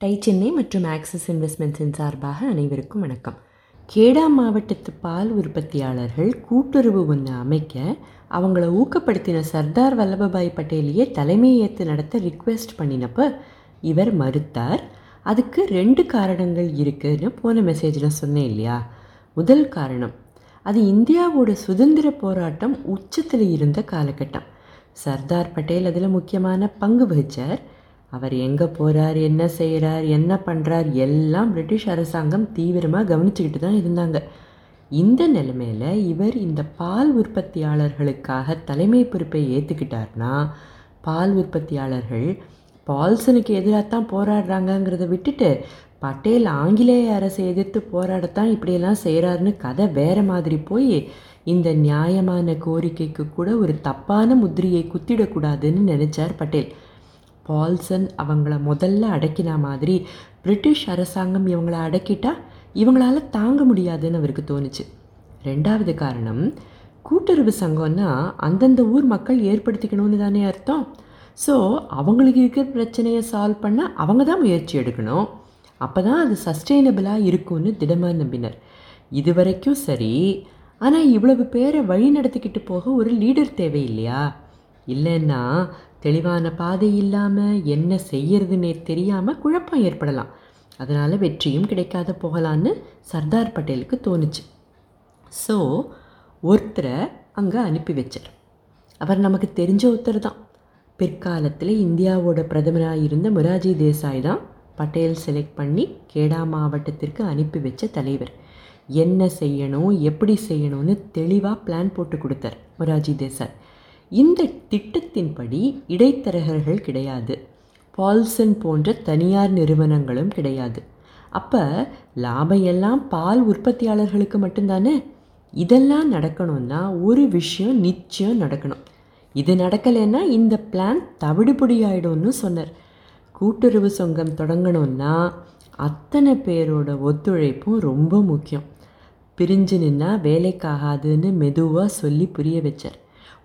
Tie Chennai மற்றும் axis இன்வெஸ்ட்மெண்ட்ஸின் சார்பாக அனைவருக்கும் வணக்கம். கேடா மாவட்டத்து பால் உற்பத்தியாளர்கள் கூட்டுறவு ஒன்று அமைக்க அவங்கள ஊக்கப்படுத்தின சர்தார் வல்லபாய் பட்டேலையே தலைமை ஏற்று நடத்த ரிக்வெஸ்ட் பண்ணினப்ப இவர் மறுத்தார். அதுக்கு ரெண்டு காரணங்கள் இருக்குதுன்னு போன மெசேஜில் சொன்னேன் இல்லையா? முதல் காரணம் அது இந்தியாவோட சுதந்திர போராட்டம் உச்சத்தில் இருந்த காலகட்டம். சர்தார் பட்டேல் அதில் முக்கியமான பங்கு வகிச்சார். அவர் எங்கே போகிறார் என்ன செய்கிறார் என்ன பண்ணுறார் எல்லாம் பிரிட்டிஷ் அரசாங்கம் தீவிரமாக கவனிச்சுக்கிட்டு தான் இருந்தாங்க. இந்த நிலைமையில் இவர் இந்த பால் உற்பத்தியாளர்களுக்காக தலைமை பொறுப்பை ஏற்றுக்கிட்டார்னா பால் உற்பத்தியாளர்கள் பால்சனுக்கு எதிராக தான் போராடுறாங்கங்கிறத விட்டுட்டு பட்டேல் ஆங்கிலேய அரசை எதிர்த்து போராடத்தான் இப்படியெல்லாம் செய்கிறாருன்னு கதை வேற மாதிரி போய் இந்த நியாயமான கோரிக்கைக்கு கூட ஒரு தப்பான முத்திரையை குத்திடக்கூடாதுன்னு நினச்சார் பட்டேல். பால்சன் அவங்கள முதல்ல அடக்கின மாதிரி பிரிட்டிஷ் அரசாங்கம் இவங்கள அடக்கிட்டா இவங்களால தாங்க முடியாதுன்னு அவருக்கு தோணுச்சு. ரெண்டாவது காரணம் கூட்டுறவு சங்கம்னா அந்தந்த ஊர் மக்கள் ஏற்படுத்திக்கணும்னு தானே அர்த்தம். ஸோ அவங்களுக்கு இருக்கிற பிரச்சனையை சால்வ் பண்ண அவங்க தான் முயற்சி எடுக்கணும். அப்போ தான் அது சஸ்டெயினபிளாக இருக்கும்னு திடமாக நம்பினர். இது வரைக்கும் சரி ஆனால் இவ்வளவு பேரை வழி நடத்திக்கிட்டு போக ஒரு லீடர் தேவை இல்லையா இல்லைன்னா தெளிவான பாதை இல்லாமல் என்ன செய்யறதுன்னே தெரியாமல் குழப்பம் ஏற்படலாம். அதனால் வெற்றியும் கிடைக்காத போகலான்னு சர்தார் பட்டேலுக்கு தோணுச்சு. ஸோ ஒருத்தரை அங்கே அனுப்பி வச்சார். அவர் நமக்கு தெரிஞ்ச ஒருத்தர் தான். பிற்காலத்தில் இந்தியாவோட பிரதமராக இருந்த மொராஜி தேசாய் தான் பட்டேல் செலக்ட் பண்ணி கேடா மாவட்டத்திற்கு அனுப்பி வச்ச தலைவர். என்ன செய்யணும் எப்படி செய்யணும்னு தெளிவாக பிளான் போட்டு கொடுத்தார் மொராஜி தேசாய். இந்த திட்டத்தின்படி இடைத்தரகர்கள் கிடையாது. பால்சன் போன்ற தனியார் நிறுவனங்களும் கிடையாது. அப்போ லாபம் எல்லாம் பால் உற்பத்தியாளர்களுக்கு மட்டும்தானே? இதெல்லாம் நடக்கணும்னா ஒரு விஷயம் நிச்சயம் நடக்கணும். இது நடக்கலைன்னா இந்த பிளான் தவிடுபொடி ஆகிடும்னு சொன்னார். கூட்டுறவு சங்கம் தொடங்கணும்னா அத்தனை பேரோட ஒத்துழைப்பும் ரொம்ப முக்கியம். பிரிஞ்சு நின்னா வேலைக்காகாதுன்னு மெதுவாக சொல்லி புரிய வச்சார்.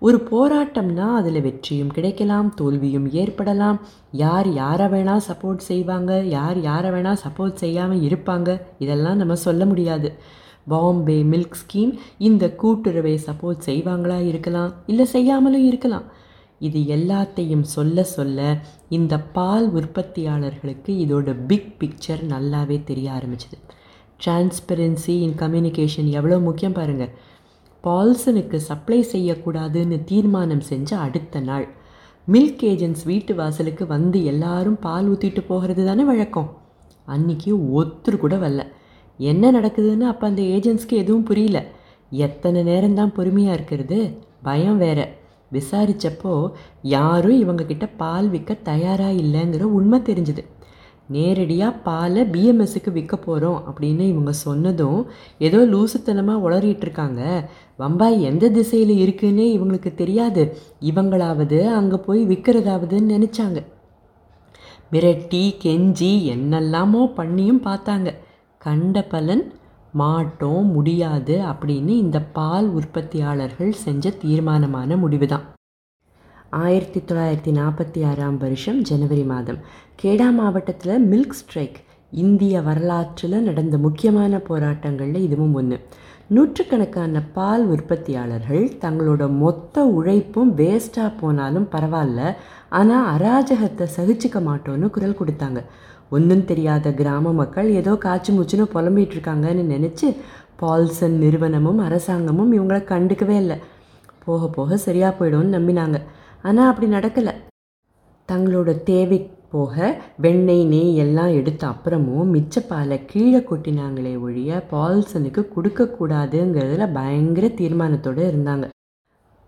ஒரு போராட்டம்னா அதில் வெற்றியும் கிடைக்கலாம் தோல்வியும் ஏற்படலாம். யார் யாரை வேணால் சப்போர்ட் செய்வாங்க யார் யாரை வேணால் சப்போர்ட் செய்யாமல் இருப்பாங்க இதெல்லாம் நம்ம சொல்ல முடியாது. பாம்பே மில்க் ஸ்கீம் இந்த கூட்டுறவை சப்போர்ட் செய்வாங்களா இருக்கலாம் இல்லை செய்யாமலும் இருக்கலாம். இது எல்லாத்தையும் சொல்ல சொல்ல இந்த பால் உற்பத்தியாளர்களுக்கு இதோட பிக் பிக்சர் நல்லாவே தெரிய ஆரம்பிச்சிது. டிரான்ஸ்பெரன்சி இன் கம்யூனிகேஷன் எவ்வளோ முக்கியம் பாருங்கள் பால்சனுக்கு சப்ளை செய்யக்கூடாதுன்னு தீர்மானம் செஞ்ச அடுத்த நாள். மில்க் ஏஜென்ட்ஸ் வீட்டு வாசலுக்கு வந்து எல்லாரும் பால் ஊற்றிட்டு போகிறது தானே வழக்கம். அன்றைக்கி ஒருத்தர் கூட வரல. என்ன நடக்குதுன்னு அப்போ அந்த ஏஜென்ட்ஸ்க்கு எதுவும் புரியல. எத்தனை நேரம்தான் பொறுமையாக இருக்கிறது? பயம் வேற. விசாரித்தப்போ யாரும் இவங்கக்கிட்ட பால் விற்க தயாராக இல்லைங்கிற உண்மை தெரிஞ்சுது. நேரடியாக பாலை பிஎம்எஸ்ஸுக்கு விற்க போகிறோம் அப்படின்னு இவங்க சொன்னதும் ஏதோ லூசுத்தனமாக உளறிட்டு இருக்காங்க. வம்பாய் எந்த திசையில் இருக்குன்னே இவங்களுக்கு தெரியாது. இவங்களாவது அங்கே போய் விற்கிறதாவதுன்னு நினச்சாங்க. மிரட்டி கெஞ்சி என்னெல்லாமோ பண்ணியும் பார்த்தாங்க. கண்ட பலன் மாட்டோம் முடியாது அப்படின்னு இந்த பால் உற்பத்தியாளர்கள் செஞ்ச தீர்மானமான முடிவு தான் ஆயிரத்தி தொள்ளாயிரத்தி நாற்பத்தி ஆறாம் வருஷம் ஜனவரி மாதம். கேடா மாவட்டத்தில் மில்க் ஸ்ட்ரைக் இந்திய வரலாற்றில் நடந்த முக்கியமான போராட்டங்களில் இதுவும் ஒன்று நூற்றுக்கணக்கான பால் உற்பத்தியாளர்கள் தங்களோட மொத்த உழைப்பும் வேஸ்ட்டாக போனாலும் பரவாயில்ல ஆனால் அராஜகத்தை சகிச்சிக்க மாட்டோன்னு குரல் கொடுத்தாங்க. ஒன்றும் தெரியாத கிராம மக்கள் ஏதோ காய்ச்சி மூச்சுன்னு புலம்பிகிட்டு இருக்காங்கன்னு நினச்சி பால்சன் நிறுவனமும் அரசாங்கமும் இவங்கள கண்டுக்கவே இல்லை. போக போக சரியாக போயிடும்னு நம்பினாங்க. ஆனால் அப்படி நடக்கலை. தங்களோட தேவை போக வெண்ணெய் நெய் எல்லாம் எடுத்த அப்புறமும் மிச்ச பாலை கீழே கொட்டினாங்களே ஒழிய பால்சனுக்கு கொடுக்கக்கூடாதுங்கிறதுல பயங்கர தீர்மானத்தோடு இருந்தாங்க.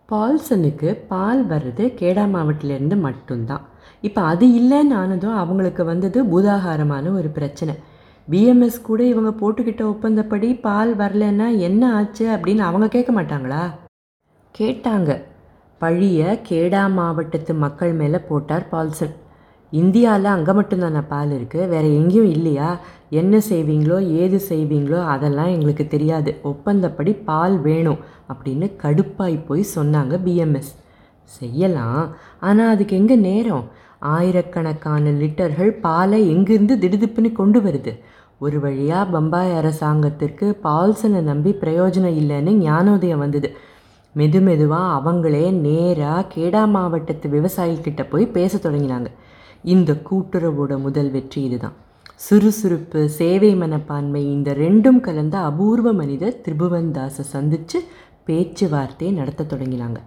பால்சனுக்கு பால் வர்றது கேடா மாவட்டிலேருந்து மட்டும்தான். இப்போ அது இல்லைன்னு ஆனதும் அவங்களுக்கு வந்தது பூதாகாரமான ஒரு பிரச்சனை. பிஎம்எஸ் கூட இவங்க போட்டுக்கிட்ட ஒப்பந்தப்படி பால் வரலன்னா என்ன ஆச்சு அப்படின்னு அவங்க கேட்க மாட்டாங்களா? கேட்டாங்க. பழிய கேடா மாவட்டத்து மக்கள் மேலே போட்டார் பால்சன் இந்தியாவில் அங்கே மட்டும்தானே பால் இருக்குது வேறு எங்கேயும் இல்லையா? என்ன செய்வீங்களோ ஏது செய்வீங்களோ அதெல்லாம் எங்களுக்கு தெரியாது. ஒப்பந்தப்படி பால் வேணும் அப்படின்னு கடுப்பாய் போய் சொன்னாங்க பிஎம்எஸ் செய்யலாம். ஆனால் அதுக்கு எங்கே நேரம்? ஆயிரக்கணக்கான லிட்டர்கள் பாலை எங்கிருந்து திடுதிப்புன்னு கொண்டு வருது? ஒரு வழியாக பம்பாய் அரசாங்கத்திற்கு பால்சனை நம்பி பிரயோஜனம் இல்லைன்னு ஞானோதயம் வந்தது. மெது மெதுவாக அவங்களே நேராக கேடா மாவட்டத்து விவசாயிகிட்ட போய் பேச தொடங்கினாங்க. இந்த கூட்டுறவோட முதல் வெற்றி இதுதான். சுறுசுறுப்பு சேவை மனப்பான்மை இந்த ரெண்டும் கலந்த அபூர்வ மனிதர் திரிபுவன் தாஸை சந்தித்து பேச்சுவார்த்தையை நடத்த தொடங்கினாங்க.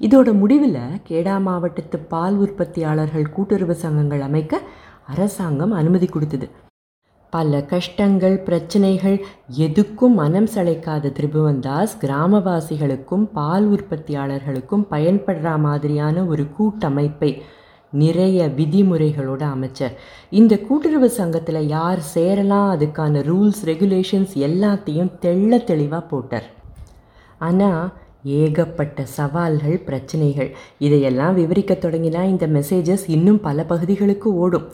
இதோட முடிவில் கேடா மாவட்டத்து பால் உற்பத்தியாளர்கள் கூட்டுறவு சங்கங்கள் அமைக்க அரசாங்கம் அனுமதி கொடுத்தது. பல கஷ்டங்கள் பிரச்சனைகள் எதுக்கும் மனம் சளைக்காத திரிபுவன்தாஸ் கிராமவாசிகளுக்கும் பால் உற்பத்தியாளர்களுக்கும் பயன்படுற மாதிரியான ஒரு கூட்டமைப்பை நிறைய விதிமுறைகளோட அமைச்சர். இந்த கூட்டுறவு சங்கத்தில் யார் சேரலாம் அதுக்கான ரூல்ஸ் ரெகுலேஷன்ஸ் எல்லாத்தையும் தெள்ள தெளிவாக போட்டார். ஆனால் ஏகப்பட்ட சவால்கள் பிரச்சனைகள் இதையெல்லாம் விவரிக்க தொடங்கினா இந்த மெசேஜஸ் இன்னும் பல பகுதிகளுக்கு ஓடும்.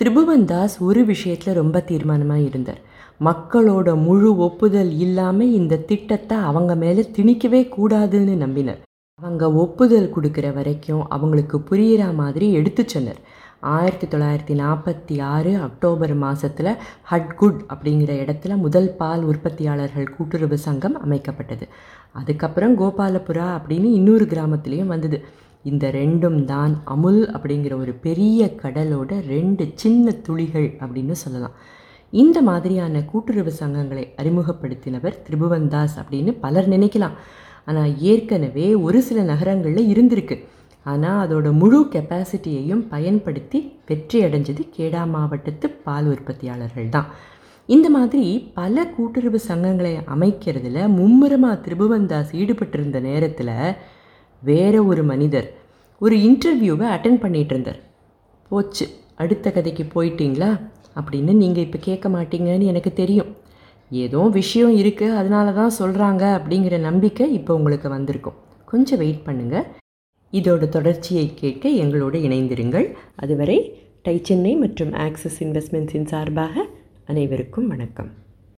திரிபுவன் தாஸ் ஒரு விஷயத்தில் ரொம்ப தீர்மானமாக இருந்தார். மக்களோட முழு ஒப்புதல் இல்லாமல் இந்த திட்டத்தை அவங்க மேலே திணிக்கவே கூடாதுன்னு நம்பினர். அவங்க ஒப்புதல் கொடுக்குற வரைக்கும் அவங்களுக்கு புரியிற மாதிரி எடுத்து சொன்னார். ஆயிரத்தி தொள்ளாயிரத்தி நாற்பத்தி ஆறு அக்டோபர் மாதத்தில் ஹட்குட் அப்படிங்கிற இடத்துல முதல் பால் உற்பத்தியாளர்கள் கூட்டுறவு சங்கம் அமைக்கப்பட்டது. அதுக்கப்புறம் கோபாலபுரா அப்படின்னு இன்னொரு கிராமத்துலேயும் வந்தது. இந்த ரெண்டும் தான் அமுல் அப்படிங்கிற ஒரு பெரிய கடலோட ரெண்டு சின்ன துளிகள் அப்படின்னு சொல்லலாம். இந்த மாதிரியான கூட்டுறவு சங்கங்களை அறிமுகப்படுத்தினவர் திரிபுவன்தாஸ் அப்படின்னு பலர் நினைக்கலாம். ஆனால் ஏற்கனவே ஒரு சில நகரங்களில் இருந்திருக்கு. ஆனால் அதோட முழு கெப்பாசிட்டியையும் பயன்படுத்தி வெற்றி அடைஞ்சது கேடா மாவட்டத்து பால் உற்பத்தியாளர்கள் தான். இந்த மாதிரி பல கூட்டுறவு சங்கங்களை அமைக்கிறதுல மும்முரமாக திரிபுவன்தாஸ் ஈடுபட்டிருந்த நேரத்தில் வேற ஒரு மனிதர் ஒரு இன்டர்வியூவை அட்டன் பண்ணிகிட்டு இருந்தார் போச்சு அடுத்த கதைக்கு போயிட்டீங்களா? அப்படின்னு நீங்கள் இப்போ கேட்க மாட்டீங்கன்னு எனக்கு தெரியும். ஏதோ விஷயம் இருக்குது அதனால தான் சொல்கிறாங்க அப்படிங்கிற நம்பிக்கை இப்போ உங்களுக்கு வந்திருக்கும். கொஞ்சம் வெயிட் பண்ணுங்கள் இதோட தொடர்ச்சியை கேட்க எங்களோடு இணைந்திருங்கள். அதுவரை டை சென்னை மற்றும் ஆக்சிஸ் இன்வெஸ்ட்மெண்ட்ஸின் சார்பாக அனைவருக்கும் வணக்கம்.